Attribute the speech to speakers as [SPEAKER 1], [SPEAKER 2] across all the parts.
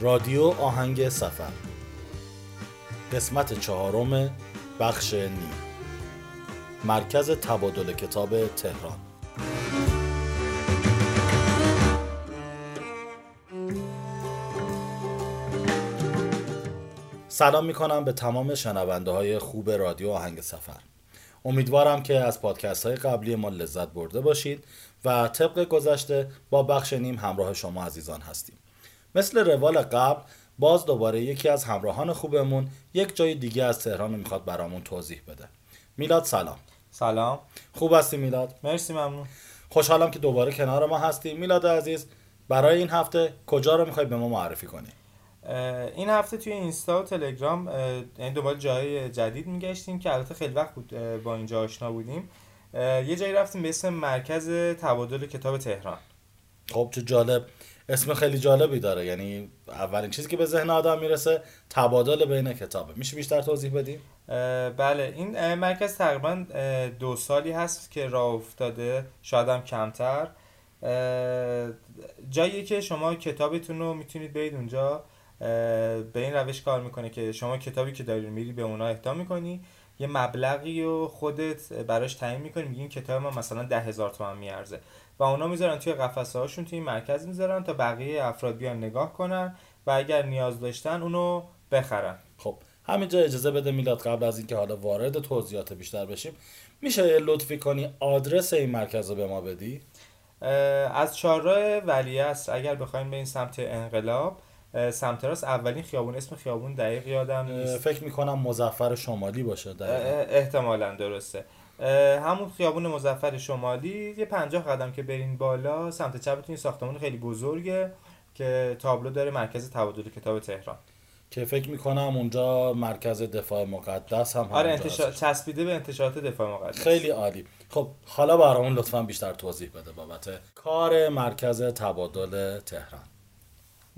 [SPEAKER 1] رادیو آهنگ سفر. قسمت چهارم بخش نیم. مرکز تبادل کتاب تهران. سلام می کنم به تمام شنونده های خوب رادیو آهنگ سفر. امیدوارم که از پادکست های قبلی ما لذت برده باشید و طبق گذشته با بخش نیم همراه شما عزیزان هستیم. مثل روال قبل باز دوباره یکی از همراهان خوبمون یک جای دیگه از تهران می‌خواد برامون توضیح بده. میلاد سلام.
[SPEAKER 2] سلام.
[SPEAKER 1] خوب هستی میلاد؟
[SPEAKER 2] مرسی ممنون.
[SPEAKER 1] خوشحالم که دوباره کنار ما هستی. میلاد عزیز برای این هفته کجا رو می‌خوای به ما معرفی کنی؟
[SPEAKER 2] این هفته توی اینستا و تلگرام این دنبال جای جدید میگشتیم که البته خیلی وقت بود با اینجا آشنا بودیم. یه جایی رفتیم به اسم مرکز تبادل کتاب تهران.
[SPEAKER 1] خب چه جالب. اسم خیلی جالبی داره. یعنی اولین چیزی که به ذهن آدم می‌رسه تبادل بین کتابه. میشه بیشتر توضیح بدیم؟
[SPEAKER 2] بله. این مرکز تقریبا دو سالی هست که راه افتاده. شاید هم کمتر. جایی که شما کتابتون رو می‌تونید برید اونجا. به این روش کار می‌کنه که شما کتابی که داری میری به اونا اهدا می‌کنی. یه مبلغی رو خودت براش تعیین می‌کنی. میگین کتاب ما مثلا ده هزار تومن میارزه. و اونا می‌ذارن توی قفسه هاشون توی مرکز می‌ذارن تا بقیه افراد بیان نگاه کنن و اگر نیاز داشتن اونو بخرن.
[SPEAKER 1] خب همینجا اجازه بده میلاد قبل از اینکه حالا وارد توضیحات بیشتر بشیم میشه لطفی کنی آدرس این مرکز رو به ما بدی؟
[SPEAKER 2] از چهارراه ولیعصر اگر بخوایم به این سمت انقلاب سمت راست اولین خیابون اسم خیابون دقیق یادم نیست.
[SPEAKER 1] فکر می‌کنم مزفر شمالی باشه دقیقا.
[SPEAKER 2] احتمالا درسته. همون خیابون مزفر شمالی یه پنجاه قدم که برین بالا سمت چپتون ساختمون خیلی بزرگه که تابلو داره مرکز تبادل کتاب تهران.
[SPEAKER 1] که فکر می‌کنم اونجا مرکز دفاع مقدس هم
[SPEAKER 2] آره انتشار چسبیده به انتشارات دفاع مقدس.
[SPEAKER 1] خیلی عالی. خب حالا برامون لطفا بیشتر توضیح بده بابت کار مرکز تبادل تهران.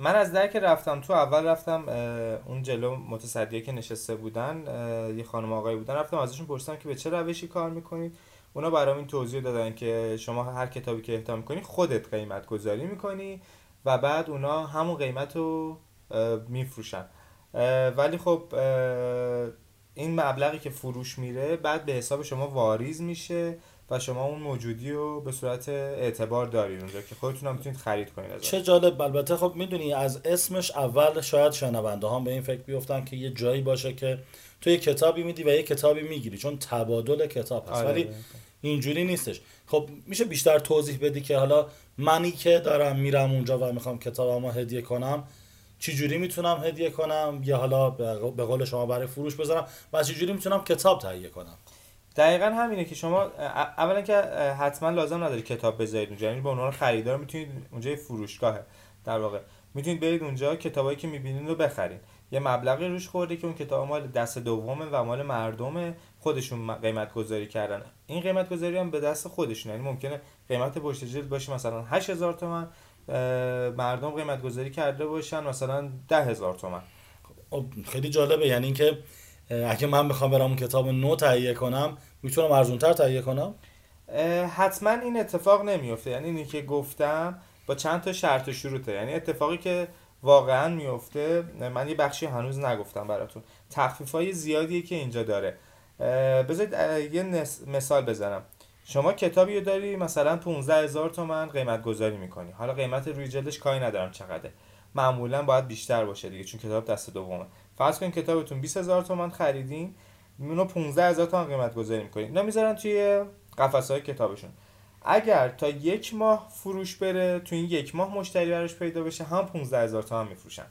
[SPEAKER 2] من از در که رفتم تو اول رفتم اون جلو متصدیه که نشسته بودن یه خانم آقای بودن. رفتم ازشون پرسیدم که به چه روشی کار می‌کنید؟ اونا برام این توضیح دادن که شما هر کتابی که اهدا می‌کنی خودت قیمت گذاری می‌کنی و بعد اونا همون قیمت رو میفروشن. ولی خب این مبلغی که فروش میره بعد به حساب شما واریز میشه. و شما اون موجودی رو به صورت اعتبار دارید اونجا که خودتون هم می‌تونید خرید کنید
[SPEAKER 1] چه جالب. البته خب می‌دونی از اسمش اول شاید شنونده ها به این فکر بیفتن که یه جایی باشه که تو یه کتابی میدی و یه کتابی می‌گیری چون تبادل کتاب هست.
[SPEAKER 2] آره
[SPEAKER 1] ولی اینجوری نیستش. خب میشه بیشتر توضیح بدی که حالا منی که دارم میرم اونجا و می‌خوام کتابمو هدیه کنم چجوری می‌تونم هدیه کنم؟ یا حالا به قول شما برای فروش بذارم و چجوری می‌تونم کتاب تهیه کنم؟
[SPEAKER 2] دقیقا همینه که شما اولا که حتما لازم نداری کتاب بذارید اونجا یعنی به عنوان خریدار می‌تونید اونجا فروشگاهه در واقع. می‌تونید برید اونجا کتابایی که می‌بینید رو بخرین یه مبلغی روش خورده که اون کتاب مال دست دومه و مال مردمه خودشون قیمت گذاری کردن. این قیمت گذاری هم به دست خودشون یعنی ممکنه قیمت پشت جلد باشه مثلا 8000 تومان مردم قیمت گذاری کرده باشن مثلا 10000 تومان
[SPEAKER 1] خیلی جالبه یعنی اینکه اگه من بخوام برام کتاب نو تهیه کنم می‌تونم ارزونتر تهیه کنم؟
[SPEAKER 2] حتما این اتفاق نمیفته یعنی اینی که گفتم با چند تا شرط و شروطه. یعنی اتفاقی که واقعا میفته من یه بخشی هنوز نگفتم براتون. تخفیف های زیادیه که اینجا داره. بذارید یه مثال بزنم. شما کتابی رو داری مثلا 15 هزار تومن قیمت گذاری می‌کنی. حالا قیمت روی جلدش کاری ندارم چقدره. معمولا باید بیشتر باشه دیگه چون کتاب دست دومه. فرض کنید کتابتون 20 هزار تومن خریدین اونو 15 هزار تومن قیمت گذاری می‌کنین. اینا می‌ذارن توی قفسه های کتابشون. اگر تا یک ماه فروش بره تو این یک ماه مشتری براش پیدا بشه هم 15 هزار تومن میفروشن.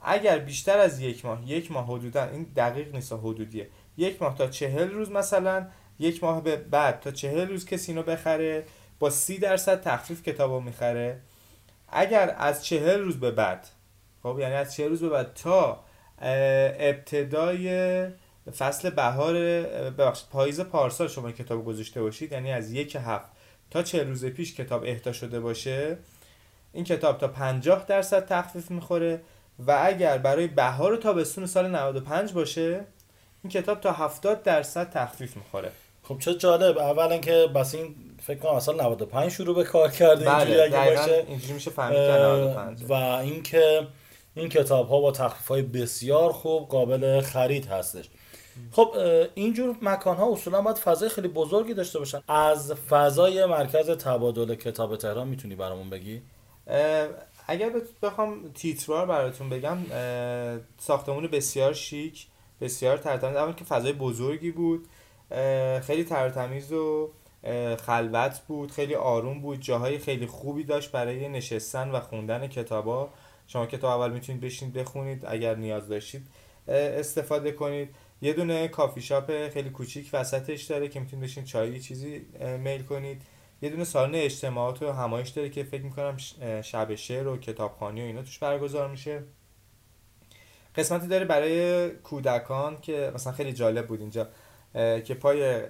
[SPEAKER 2] اگر بیشتر از یک ماه یک ماه حدودا این دقیق نیست حدودیه. یک ماه تا چهل روز مثلا یک ماه به بعد تا چهل روز کسی اینو بخره با سی درصد تخفیف کتابو می‌خره. اگر از چهل روز به بعد خب یعنی از چهل روز به بعد تا ابتدای فصل بهار ببخشید پاییز پارسال شما کتاب گذاشته باشید یعنی از یک هفت تا چه روز پیش کتاب اهدا شده باشه. این کتاب تا 50 درصد تخفیف می‌خوره و اگر برای بهار و تابستون سال 95 باشه این کتاب تا 70 درصد تخفیف می‌خوره.
[SPEAKER 1] خب چه جالب. اولا که بس این فکر کنم اصلا 95 شروع به کار کرده
[SPEAKER 2] بله
[SPEAKER 1] اینجوری اگه باشه.
[SPEAKER 2] اینجوری میشه فهمید که 95
[SPEAKER 1] و اینکه این کتاب ها با تخفیف های بسیار خوب قابل خرید هستش. خب اینجور مکان ها اصولا باید فضای خیلی بزرگی داشته باشن. از فضای مرکز تبادل کتاب تهران می‌تونی برامون بگی؟
[SPEAKER 2] اگر بخوام تیتروار براتون بگم ساختمون بسیار شیک بسیار ترتمیز اول که فضای بزرگی بود. خیلی ترتمیز و خلوت بود خیلی آروم بود جاهای خیلی خوبی داشت برای نشستن و خوندن کتابا شما کتاب اول می‌تونید بشینید بخونید اگر نیاز داشتید استفاده کنید. یه دونه کافی شاپ خیلی کوچیک وسطش داره که می‌تونید بشین چایی چیزی میل کنید. یه دونه سالن اجتماعات و همایش داره که فکر می‌کنم شب شعر و کتابخانی و اینا توش برگزار میشه. قسمتی داره برای کودکان که مثلا خیلی جالب بود اینجا. که پای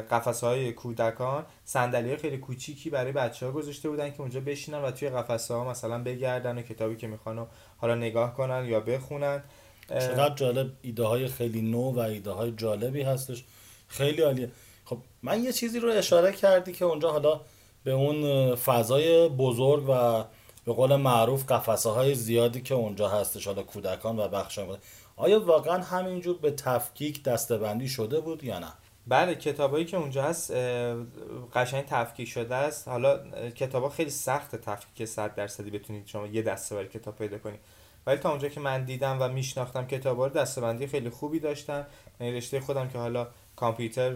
[SPEAKER 2] قفسه های کودکان صندلی خیلی کوچیکی برای بچه ها گذاشته بودن که اونجا بشینن و توی قفسه ها مثلا بگردن و کتابی که می‌خوان حالا نگاه کنن یا بخونن.
[SPEAKER 1] چقدر جالب ایده های خیلی نو و ایده های جالبی هستش. خیلی عالیه. خب من یه چیزی رو اشاره کردی که اونجا حالا به اون فضای بزرگ و به قول معروف قفسه های زیادی که اونجا هستش حالا کودکان و بخش آیا واقعا همینجور به تفکیک دستبندی شده بود یا نه؟
[SPEAKER 2] بله کتابایی که اونجا هست قشنگ تفکیک شده است. حالا کتابا خیلی سخت تفکیک 100 درصدی بتونید شما یه دسته کتاب پیدا کنید. ولی تا اونجا که من دیدم و میشناختم کتابا رو دستبندی خیلی خوبی داشتن. یعنی رشته خودم که حالا کامپیوتر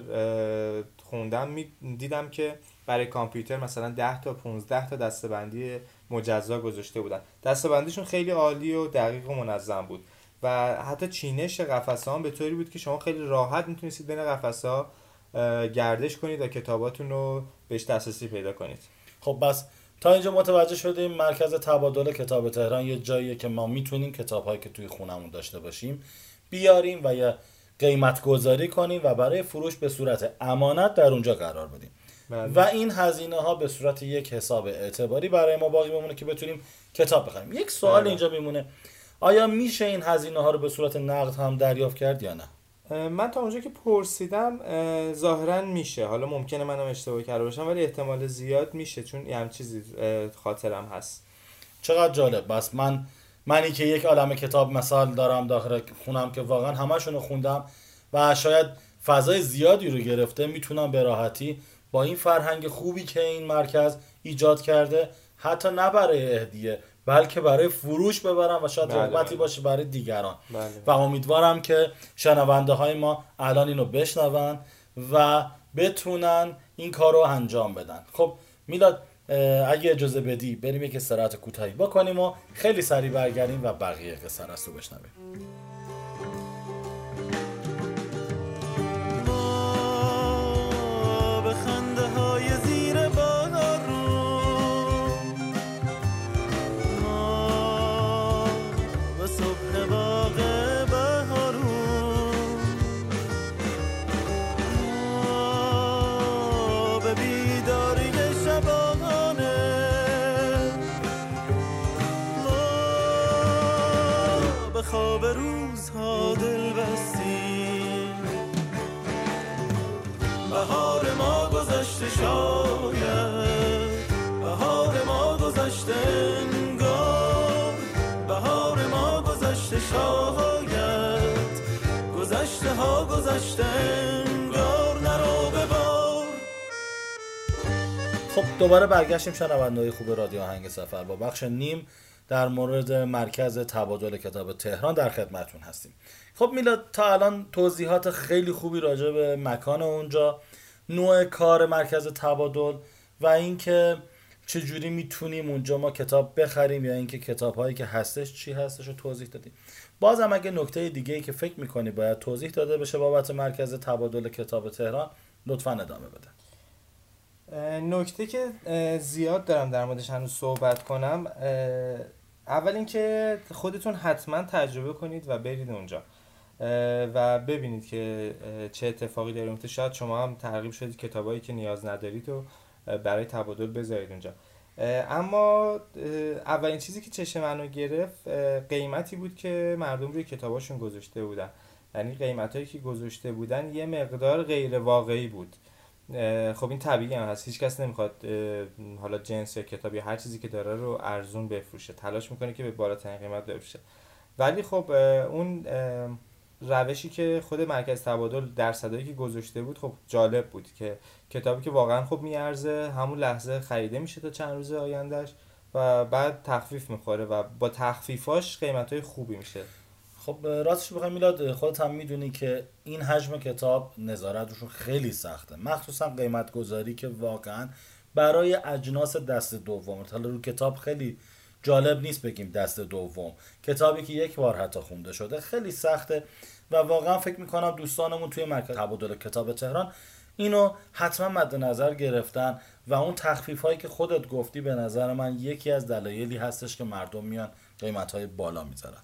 [SPEAKER 2] خوندم دیدم که برای کامپیوتر مثلا 10 تا 15 تا دستبندی مجزا گذاشته بودن. دستبندیشون خیلی عالی و دقیق و منظم بود. و حتی چینش قفسه هم به طوری بود که شما خیلی راحت می‌تونستید بین قفسه ها گردش کنید و کتاباتون رو بهش دسترسی پیدا کنید
[SPEAKER 1] خب بس تا اینجا متوجه شدیم مرکز تبادل کتاب تهران یه جاییه که ما می‌تونیم کتاب هایی که توی خونمون داشته باشیم بیاریم و یه قیمت گذاری کنیم و برای فروش به صورت امانت در اونجا قرار بدیم بله. و این هزینه ها به صورت یک حساب اعتباری برای ما باقی بمونه که بتونیم کتاب بخریم یک سوال بله. اینجا میمونه آیا میشه این هزینه ها رو به صورت نقد هم دریافت کرد یا نه؟
[SPEAKER 2] من تا اونجا که پرسیدم ظاهرا میشه. حالا ممکنه منم اشتباه کرده باشم ولی احتمال زیاد میشه چون یه هم چیزی خاطرم هست.
[SPEAKER 1] چقدر جالب. بس من منی که یک عالم کتاب مثال دارم داخل خونم که واقعا همشون رو خوندم و شاید فضای زیادی رو گرفته می‌تونم به راحتی با این فرهنگ خوبی که این مرکز ایجاد کرده حتی نه برای اهدیه بلکه برای فروش ببرم و شاید بله رغبتی بله. باشه برای دیگران. بله. و امیدوارم که شنونده های ما الان اینو بشنون و بتونن این کار رو انجام بدن. خب میلاد اگه اجازه بدی بریم یک استراحت کوتاهی بکنیم و خیلی سریع برگردیم و بقیه قصه رو بشنویم. خواب روزها دل بستیم بهار ما گذشته شاید. بهار ما گذشته انگار. بهار ما گذشته شاید. گذشته ها گذشته انگار. نرو ببار. خب دوباره برگشتیم شنونده های خوب رادیو آهنگ سفر با بخش نیم. در مورد مرکز تبادل کتاب تهران در خدمتون هستیم. خب میلاد تا الان توضیحات خیلی خوبی راجع به مکان اونجا نوع کار مرکز تبادل و اینکه چجوری می‌تونیم اونجا ما کتاب بخریم یا اینکه کتاب هایی که هستش چی هستش رو توضیح دادیم. بازم اگه نکته دیگه ای که فکر می‌کنی باید توضیح داده بشه بابت مرکز تبادل کتاب تهران لطفا ادامه بده.
[SPEAKER 2] نکته که زیاد دارم در موردش هنوز صحبت کنم اول اینکه خودتون حتما تجربه کنید و برید اونجا. و ببینید که چه اتفاقی داره اونجا شاید شما هم ترغیب شدید کتابایی که نیاز ندارید و برای تبادل بذارید اونجا. اما اولین چیزی که چشم منو گرفت قیمتی بود که مردم روی کتاباشون گذاشته بودن. یعنی قیمت هایی که گذاشته بودن یه مقدار غیر واقعی بود. خب این طبیعی هم هست. هیچ کس نمی‌خواد حالا جنس یا کتاب هر چیزی که داره رو ارزون بفروشه. تلاش می‌کنه که به بالاترین قیمت بفروشه. ولی خب اون روشی که خود مرکز تبادل درصدایی که گذاشته بود خب جالب بود که کتابی که واقعا خب میارزه همون لحظه خریده میشه تا چند روز آیندهش و بعد تخفیف می‌خوره و با تخفیفاش قیمت های خوبی میشه.
[SPEAKER 1] خب راستش بخوای میلاد خودت هم می‌دونی که این حجم کتاب نظارت روشون خیلی سخته. مخصوصا قیمت گذاری که واقعا برای اجناس دست دوم. حالا رو کتاب خیلی جالب نیست بگیم دست دوم. کتابی که یک بار حتی خونده شده خیلی سخته و واقعا فکر می‌کنم دوستانمون توی مرکز تبادل کتاب تهران اینو حتما مد نظر گرفتن و اون تخفیف هایی که خودت گفتی به نظر من یکی از دلایلی هستش که مردم میان قیمت های بالا می‌ذارن.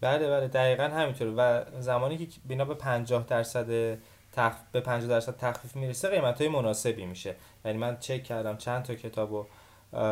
[SPEAKER 2] بله بله دقیقا همینطور و زمانی که بنا به 50 درصد تخ... به 50 درصد تخفیف می‌رسه قیمت های مناسبی میشه. یعنی من چک کردم چند تا کتاب رو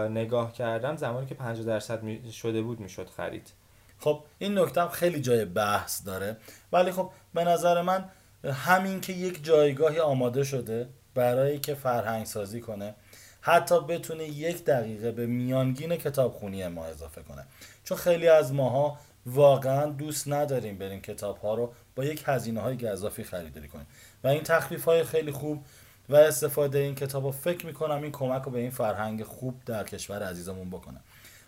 [SPEAKER 2] نگاه کردم زمانی که 50 درصد. شده بود می‌شد خرید.
[SPEAKER 1] خب این نکته خیلی جای بحث داره. ولی خب به نظر من همین که یک جایگاهی آماده شده برای که فرهنگ سازی کنه حتی بتونه یک دقیقه به میانگین کتابخونی ما اضافه کنه. چون خیلی از ماها واقعا دوست نداریم بریم کتاب ها رو با یک هزینه های گذافی خریداری کنیم. و این تخفیف های خیلی خوب و استفاده این کتاب رو فکر می‌کنم این کمک رو به این فرهنگ خوب در کشور عزیزمون بکنه.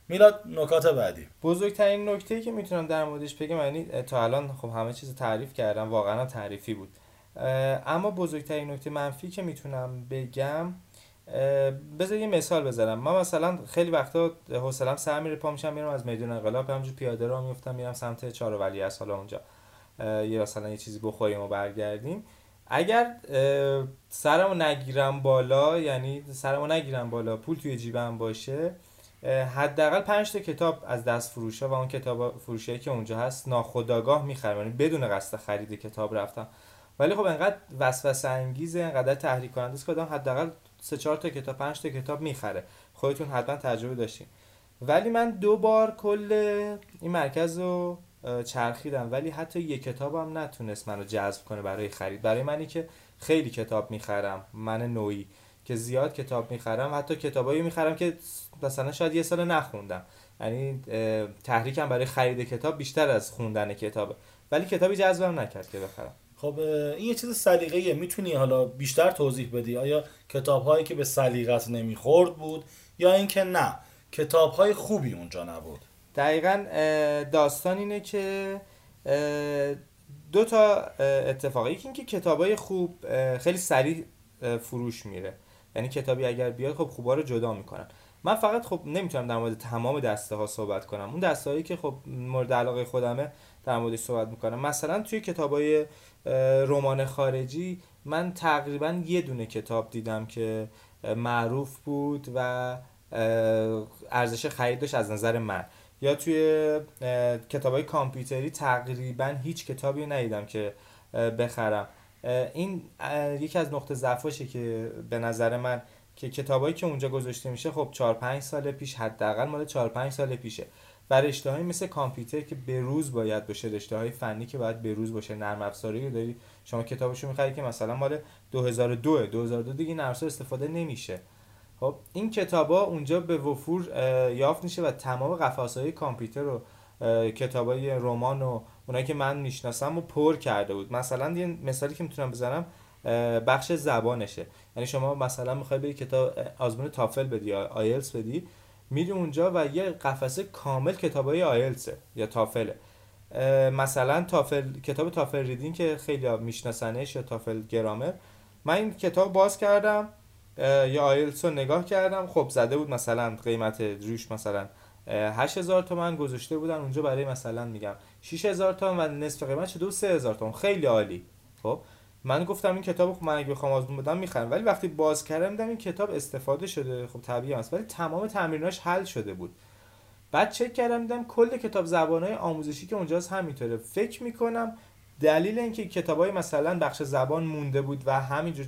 [SPEAKER 1] میلاد نکات بعدی.
[SPEAKER 2] بزرگترین نکته که می‌تونم در موردش بگم یعنی تا الان خب همه چیز تعریف کردم واقعا تعریفی بود. اما بزرگترین نکته منفی که می‌تونم بگم بذار یه مثال بزنم. ما مثلا خیلی وقتا حوصلم سر میره پا میشم میرم از میدون انقلاب همجور پیاده رو میفتم میرم سمت چهار ولی از حالا اونجا. یه مثلا یه چیزی بخوریم و برگردیم. اگر سرمو نگیرم بالا یعنی سرمو نگیرم بالا پول توی جیبم باشه حداقل 5 تا کتاب از دست فروشه و اون کتاب فروشی که اونجا هست ناخداگاه می‌خرم. یعنی بدون قصد خرید کتاب رفتم. ولی خب انقدر وسوسه انگیزه انقدر تحریک کننده است که آدم حداقل سه چهار تا کتاب پنج تا کتاب می‌خره. خودتون حتما تجربه داشتین. ولی من دو بار کل این مرکز رو چرخیدم. ولی حتی یک کتابم نتونست منو جذب کنه برای خرید. برای منی که خیلی کتاب می‌خرم. من نوعی که زیاد کتاب می‌خرم. حتی کتابایی می‌خرم که مثلا شاید یه سال نخوندم. یعنی تحریکم برای خرید کتاب بیشتر از خوندن کتابه. ولی کتابی جذبم نکرد که بخرم.
[SPEAKER 1] خب این یه چیز سلیقه‌ایه. می‌تونی حالا بیشتر توضیح بدی؟ آیا کتاب هایی که به سلیقت نمی‌خورد بود یا اینکه نه؟ کتاب های خوبی اونجا نبود.
[SPEAKER 2] دقیقا داستان اینه که دو تا اتفاقی یکی اینکه کتاب های خوب خیلی سریع فروش میره. یعنی کتابی اگر بیاد خب خوبا رو جدا می‌کنن. من فقط خب نمی‌تونم در مورد تمام دسته ها صحبت کنم. اون دسته هایی که خب مورد علاقه خودمه در موردش صحبت می‌کنم. مثلا توی کتاب های رمان خارجی من تقریبا یه دونه کتاب دیدم که معروف بود و ارزش خریدش از نظر من. یا توی کتاب های کامپیوتری تقریبا هیچ کتابی ندیدم که بخرم. این یکی از نقطه ضعفاشه که به نظر من که کتابایی که اونجا گذاشته میشه خب 4 5 سال پیش حداقل مال 4 5 سال پیشه. و رشته های مثل کامپیوتر که به روز باید باشه رشته های فنی که باید به روز باشه نرم افزاری رو داری. شما کتابشو می‌خری که مثلا مال 2002 2002 دیگه نرم افزار استفاده نمیشه. خب این کتابا اونجا به وفور یافت میشه و تمام قفسه کامپیوتر رو کتابای رمان و اونایی که من می‌شناسم و پر کرده بود. مثلا یه مثالی که می‌تونم بزنم بخش زبانشه. یعنی شما مثلا می‌خوای بری کتاب آزمون تافل بدی یا آیلتس بدی میری اونجا و یه قفسه کامل کتابای آیلتسه یا تافله مثلا تافل کتاب تافل ریدین که خیلی میشناسنش یا تافل گرامر. من این کتاب باز کردم یا آیلتس رو نگاه کردم. خب زده بود مثلا قیمت روش مثلا 8000 تومن گذاشته بودن اونجا برای مثلا میگم 6000 تومن و نصف قیمت شده 3000 تومن خیلی عالی. خب؟ من گفتم این کتاب خب من اگه بخوام آزمون بدم می‌خرم. ولی وقتی باز کردم دیدم این کتاب استفاده شده. خب طبیعی است. ولی تمام تمریناش حل شده بود. بعد چک کردم دیدم کل کتاب زبانهای آموزشی که اونجاست همینطوره. فکر می‌کنم دلیل اینکه کتابای مثلا بخش زبان مونده بود و همینجور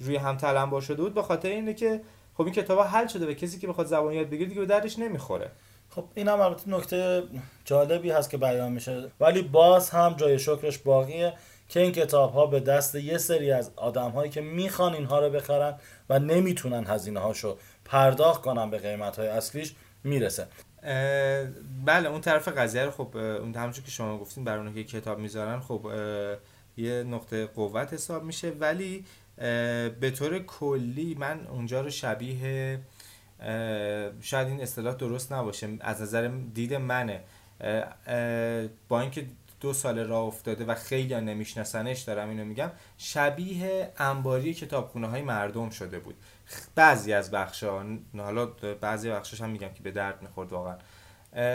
[SPEAKER 2] روی هم تلمبار شده بود به خاطر اینه که خب این کتاب حل شده و کسی که بخواد زبان یاد بگیره دیگه به دردش نمی‌خوره.
[SPEAKER 1] خب این هم البته نکته جالبی هست که بیان میشه. ولی باز هم جای شکرش باقیه. که این کتاب ها به دست یه سری از آدم هایی که می‌خوان اینها رو بخرن و نمی‌تونن هزینه هاشو پرداخت کنن به قیمت های اصلیش می‌رسه.
[SPEAKER 2] بله اون طرف قضیه رو خب اون همونجور که شما گفتین برای که کتاب می‌ذارن خب یه نقطه قوت حساب میشه. ولی به طور کلی من اونجا رو شبیه شاید این اصطلاح درست نباشه از نظر دید منه. با اینکه دو سال راه افتاده و خیلی نمیشناسنش دارم اینو میگم. شبیه انباری کتابخونه های مردم شده بود. بعضی از بخش ها حالا بعضی بخشش هم میگم که به درد می‌خورد واقعا.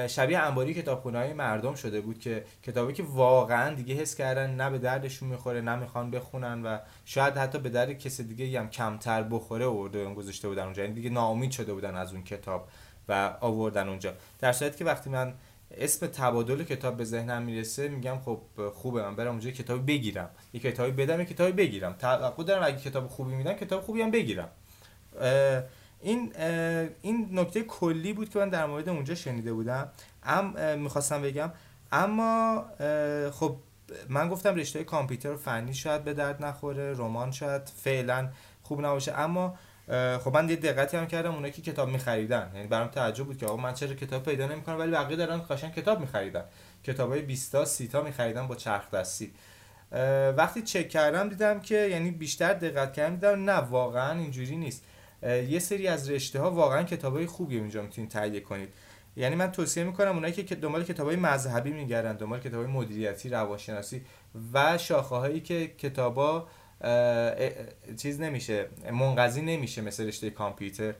[SPEAKER 2] شبیه انباری کتابخونه های مردم شده بود که کتابی که واقعا دیگه حس کردن نه به دردشون می‌خوره نه می‌خوان بخونن و شاید حتی به درد کسی دیگه هم کمتر بخوره ورده گذاشته بودن اونجا. یعنی دیگه ناامید شده بودن از اون کتاب و آوردن اونجا. در صورتی که وقتی من اسم تبادل کتاب به ذهنم می‌رسه میگم خب خوبه من برم اونجا کتابی بگیرم. یه کتابی بدم یه کتابی بگیرم. توقع دارم اگه کتاب خوبی میدن کتاب خوبی هم بگیرم. این این نکته کلی بود که من در مورد اونجا شنیده بودم. ام می‌خواستم بگم. اما خب من گفتم رشته کامپیوتر فنی شاید به درد نخوره رمان شاید فعلا خوب نباشه. اما خب من یه دقتی هم کردم اونایی که کتاب میخریدن. یعنی برام تعجب بود که آقا من چرا کتاب پیدا نمی‌کنم ولی بقیه دارن قشنگ کتاب میخریدن. کتابای 20 تا 30 تا میخریدن با چرخ دستی. وقتی چک کردم دیدم که یعنی بیشتر دقت کردم دیدم نه واقعا اینجوری نیست. یه سری از رشته ها واقعا کتابای خوبی اونجا می‌تونید تهیه کنید. یعنی من توصیه می‌کنم اونایی که دنبال کتابای مذهبی میگردن دنبال کتابای مدیریتی روانشناسی و شاخه هایی که کتابا چیز نمیشه منقضی نمیشه مثل رشته کامپیوتر.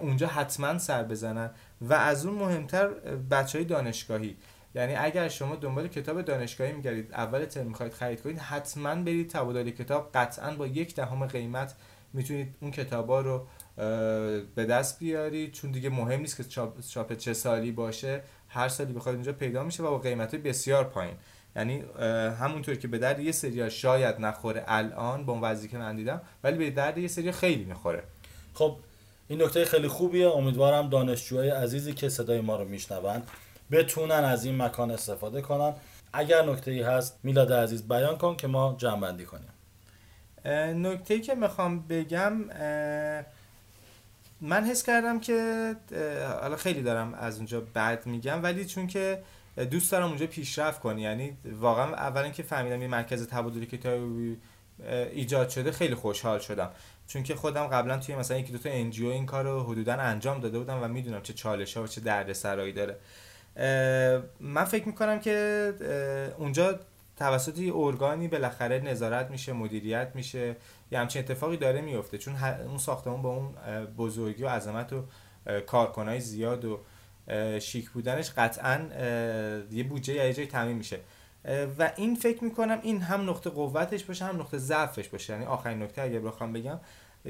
[SPEAKER 2] اونجا حتما سر بزنن. و از اون مهمتر بچه های دانشگاهی. یعنی اگر شما دنبال کتاب دانشگاهی میگردید اول ترم می‌خواید خرید کنید حتما برید تبادل کتاب. قطعا با یک دهم قیمت می‌تونید اون کتابا رو به دست بیارید. چون دیگه مهم نیست که چاپ, چه سالی باشه. هر سالی بخواید اونجا پیدا میشه و با قیمت بسیار پایین. یعنی همونطور که به درد یه سری شاید نخوره الان با اون وضعی که من دیدم ولی به درد یه سری خیلی می‌خوره.
[SPEAKER 1] خب این نکته خیلی خوبیه. امیدوارم دانشجوهای عزیزی که صدای ما رو میشنون بتونن از این مکان استفاده کنن. اگر نکته ای هست میلاد عزیز بیان کن که ما جمع کنیم.
[SPEAKER 2] نکته که می‌خوام بگم من حس کردم که حالا خیلی دارم از اونجا بعد میگم ولی چون که دوست دارم اونجا پیشرفت کنی. یعنی واقعا اول اینکه فهمیدم یه مرکز تبادلی که ایجاد شده خیلی خوشحال شدم. چون که خودم قبلا توی مثلا یکی دو تا این کار رو حدودا انجام داده بودم و می‌دونم چه چالش ها و چه دردسرایی داره. من فکر می‌کنم که اونجا توسط یه ارگانی بالاخره نظارت میشه مدیریت میشه. یه همچین اتفاقی داره میفته چون اون ساختمون با اون بزرگی و عظمت و کارکنای زیاد و شیک بودنش قطعا یه بودجه یا یه جای تامین میشه. و این فکر می‌کنم این هم نقطه قوتش باشه هم نقطه ضعفش باشه. یعنی آخرین نکته اگه بخوام بگم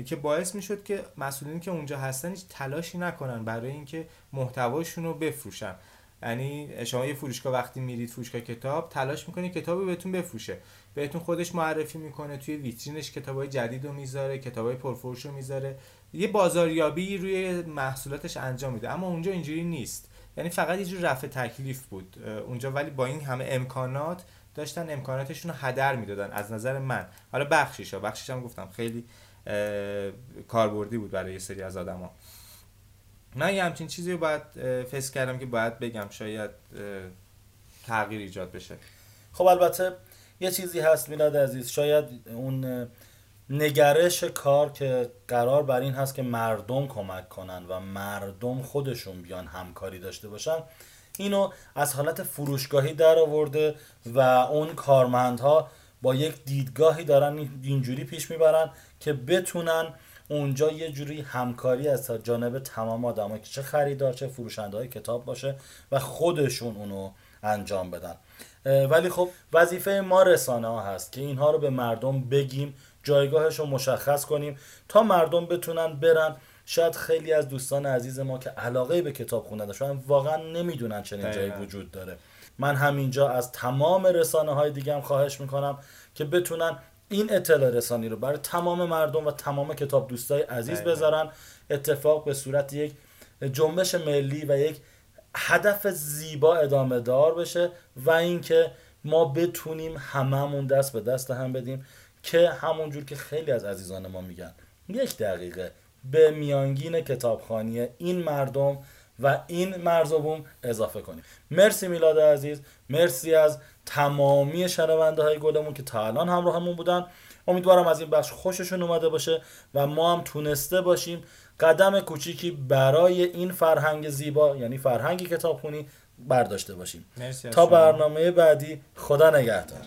[SPEAKER 2] که باعث می‌شد که مسئولینی که اونجا هستن هیچ تلاشی نکنن برای اینکه محتواشون رو بفروشن. یعنی شما یه فروشگاه وقتی میرید فروشگاه کتاب تلاش می‌کنید کتابی بهتون بفروشه. بهتون خودش معرفی می‌کنه توی ویترینش کتابای جدید رو می‌ذاره کتابای پرفروش رو می‌ذاره. یه بازاریابی روی محصولاتش انجام میده. اما اونجا اینجوری نیست. یعنی فقط یه جور رفع تکلیف بود اونجا. ولی با این همه امکانات داشتن امکاناتشون رو هدر می‌دادن از نظر من. حالا بخشیش ها بخشیش هم گفتم. خیلی کاربردی بود برای یه سری از آدما. من یه همچین چیزی رو باید فکر کردم که باید بگم. شاید تغییر ایجاد بشه.
[SPEAKER 1] خب البته یه چیزی هست میلاد عزیز. شاید اون نگرش کار که قرار بر این هست که مردم کمک کنن و مردم خودشون بیان همکاری داشته باشن اینو از حالت فروشگاهی در آورده و اون کارمندها با یک دیدگاهی دارن اینجوری پیش می‌برن که بتونن اونجا یه جوری همکاری از جانب تمام آدمایی که چه خریدار چه فروشنده های کتاب باشه و خودشون اونو انجام بدن. ولی خب وظیفه ما رسانه ها هست که اینها رو به مردم بگیم جایگاهش رو مشخص کنیم تا مردم بتونن برن. شاید خیلی از دوستان عزیز ما که علاقه به کتاب خوندن داشتن واقعا نمی‌دونن چنین جایی وجود داره. من همینجا از تمام رسانه های دیگه هم خواهش می‌کنم که بتونن این اطلاع رسانی رو برای تمام مردم و تمام کتاب دوستای عزیز بذارن. اتفاق به صورت یک جنبش ملی و یک هدف زیبا ادامه دار بشه و اینکه ما بتونیم هممون دست به دست هم بدیم. که همونجور که خیلی از عزیزان ما میگن یک دقیقه به میانگین کتابخانی این مردم و این مرزبوم اضافه کنیم. مرسی میلاد عزیز مرسی از تمامی شنونده های گلمون که تا الان همراهمون بودن. امیدوارم از این بخش خوششون اومده باشه و ما هم تونسته باشیم قدم کوچیکی برای این فرهنگ زیبا یعنی فرهنگ کتابخونی برداشته باشیم. تا برنامه بعدی خدا نگهدار.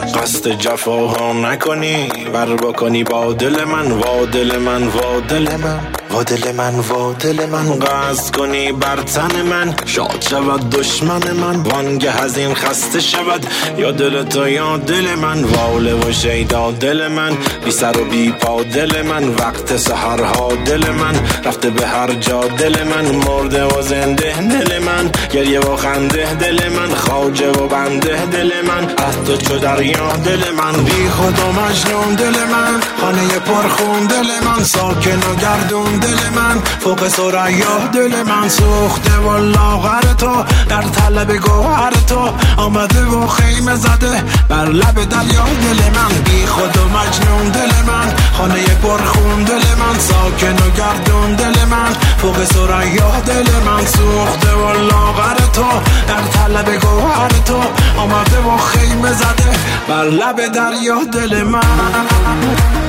[SPEAKER 3] قصد جفاها نکنی بر بکنی با دل من وا دل من وا دل من. وا دل من وا دل من قصد کنی بر تن من. شاد شود دشمن من وانگه از خسته شود. یا دل تو یا دل من واله و شیدا دل من. بی سر و بی پا دل من وقت سحرها دل من. رفته به هر جا دل من مرده و زنده دل من. گریه و خنده دل من خواجه و بنده دل من. از تو چو دریا دل من بی خود و مجنون دل من. خانه پرخون دل من ساکن و گردون دل من فوق سریا دل من سوخته و لاغر تو. در طلب گوهر تو آمده و خیمه زده بر لب دریا. دل من بی خود و مجنون. دل من خانه پرخون. دل من ساکن و گردون. دل من فوق سریا دل من سوخته و لاغر تو. در طلب گوهر تو آمده و خیمه زده بر لب دریا. دل من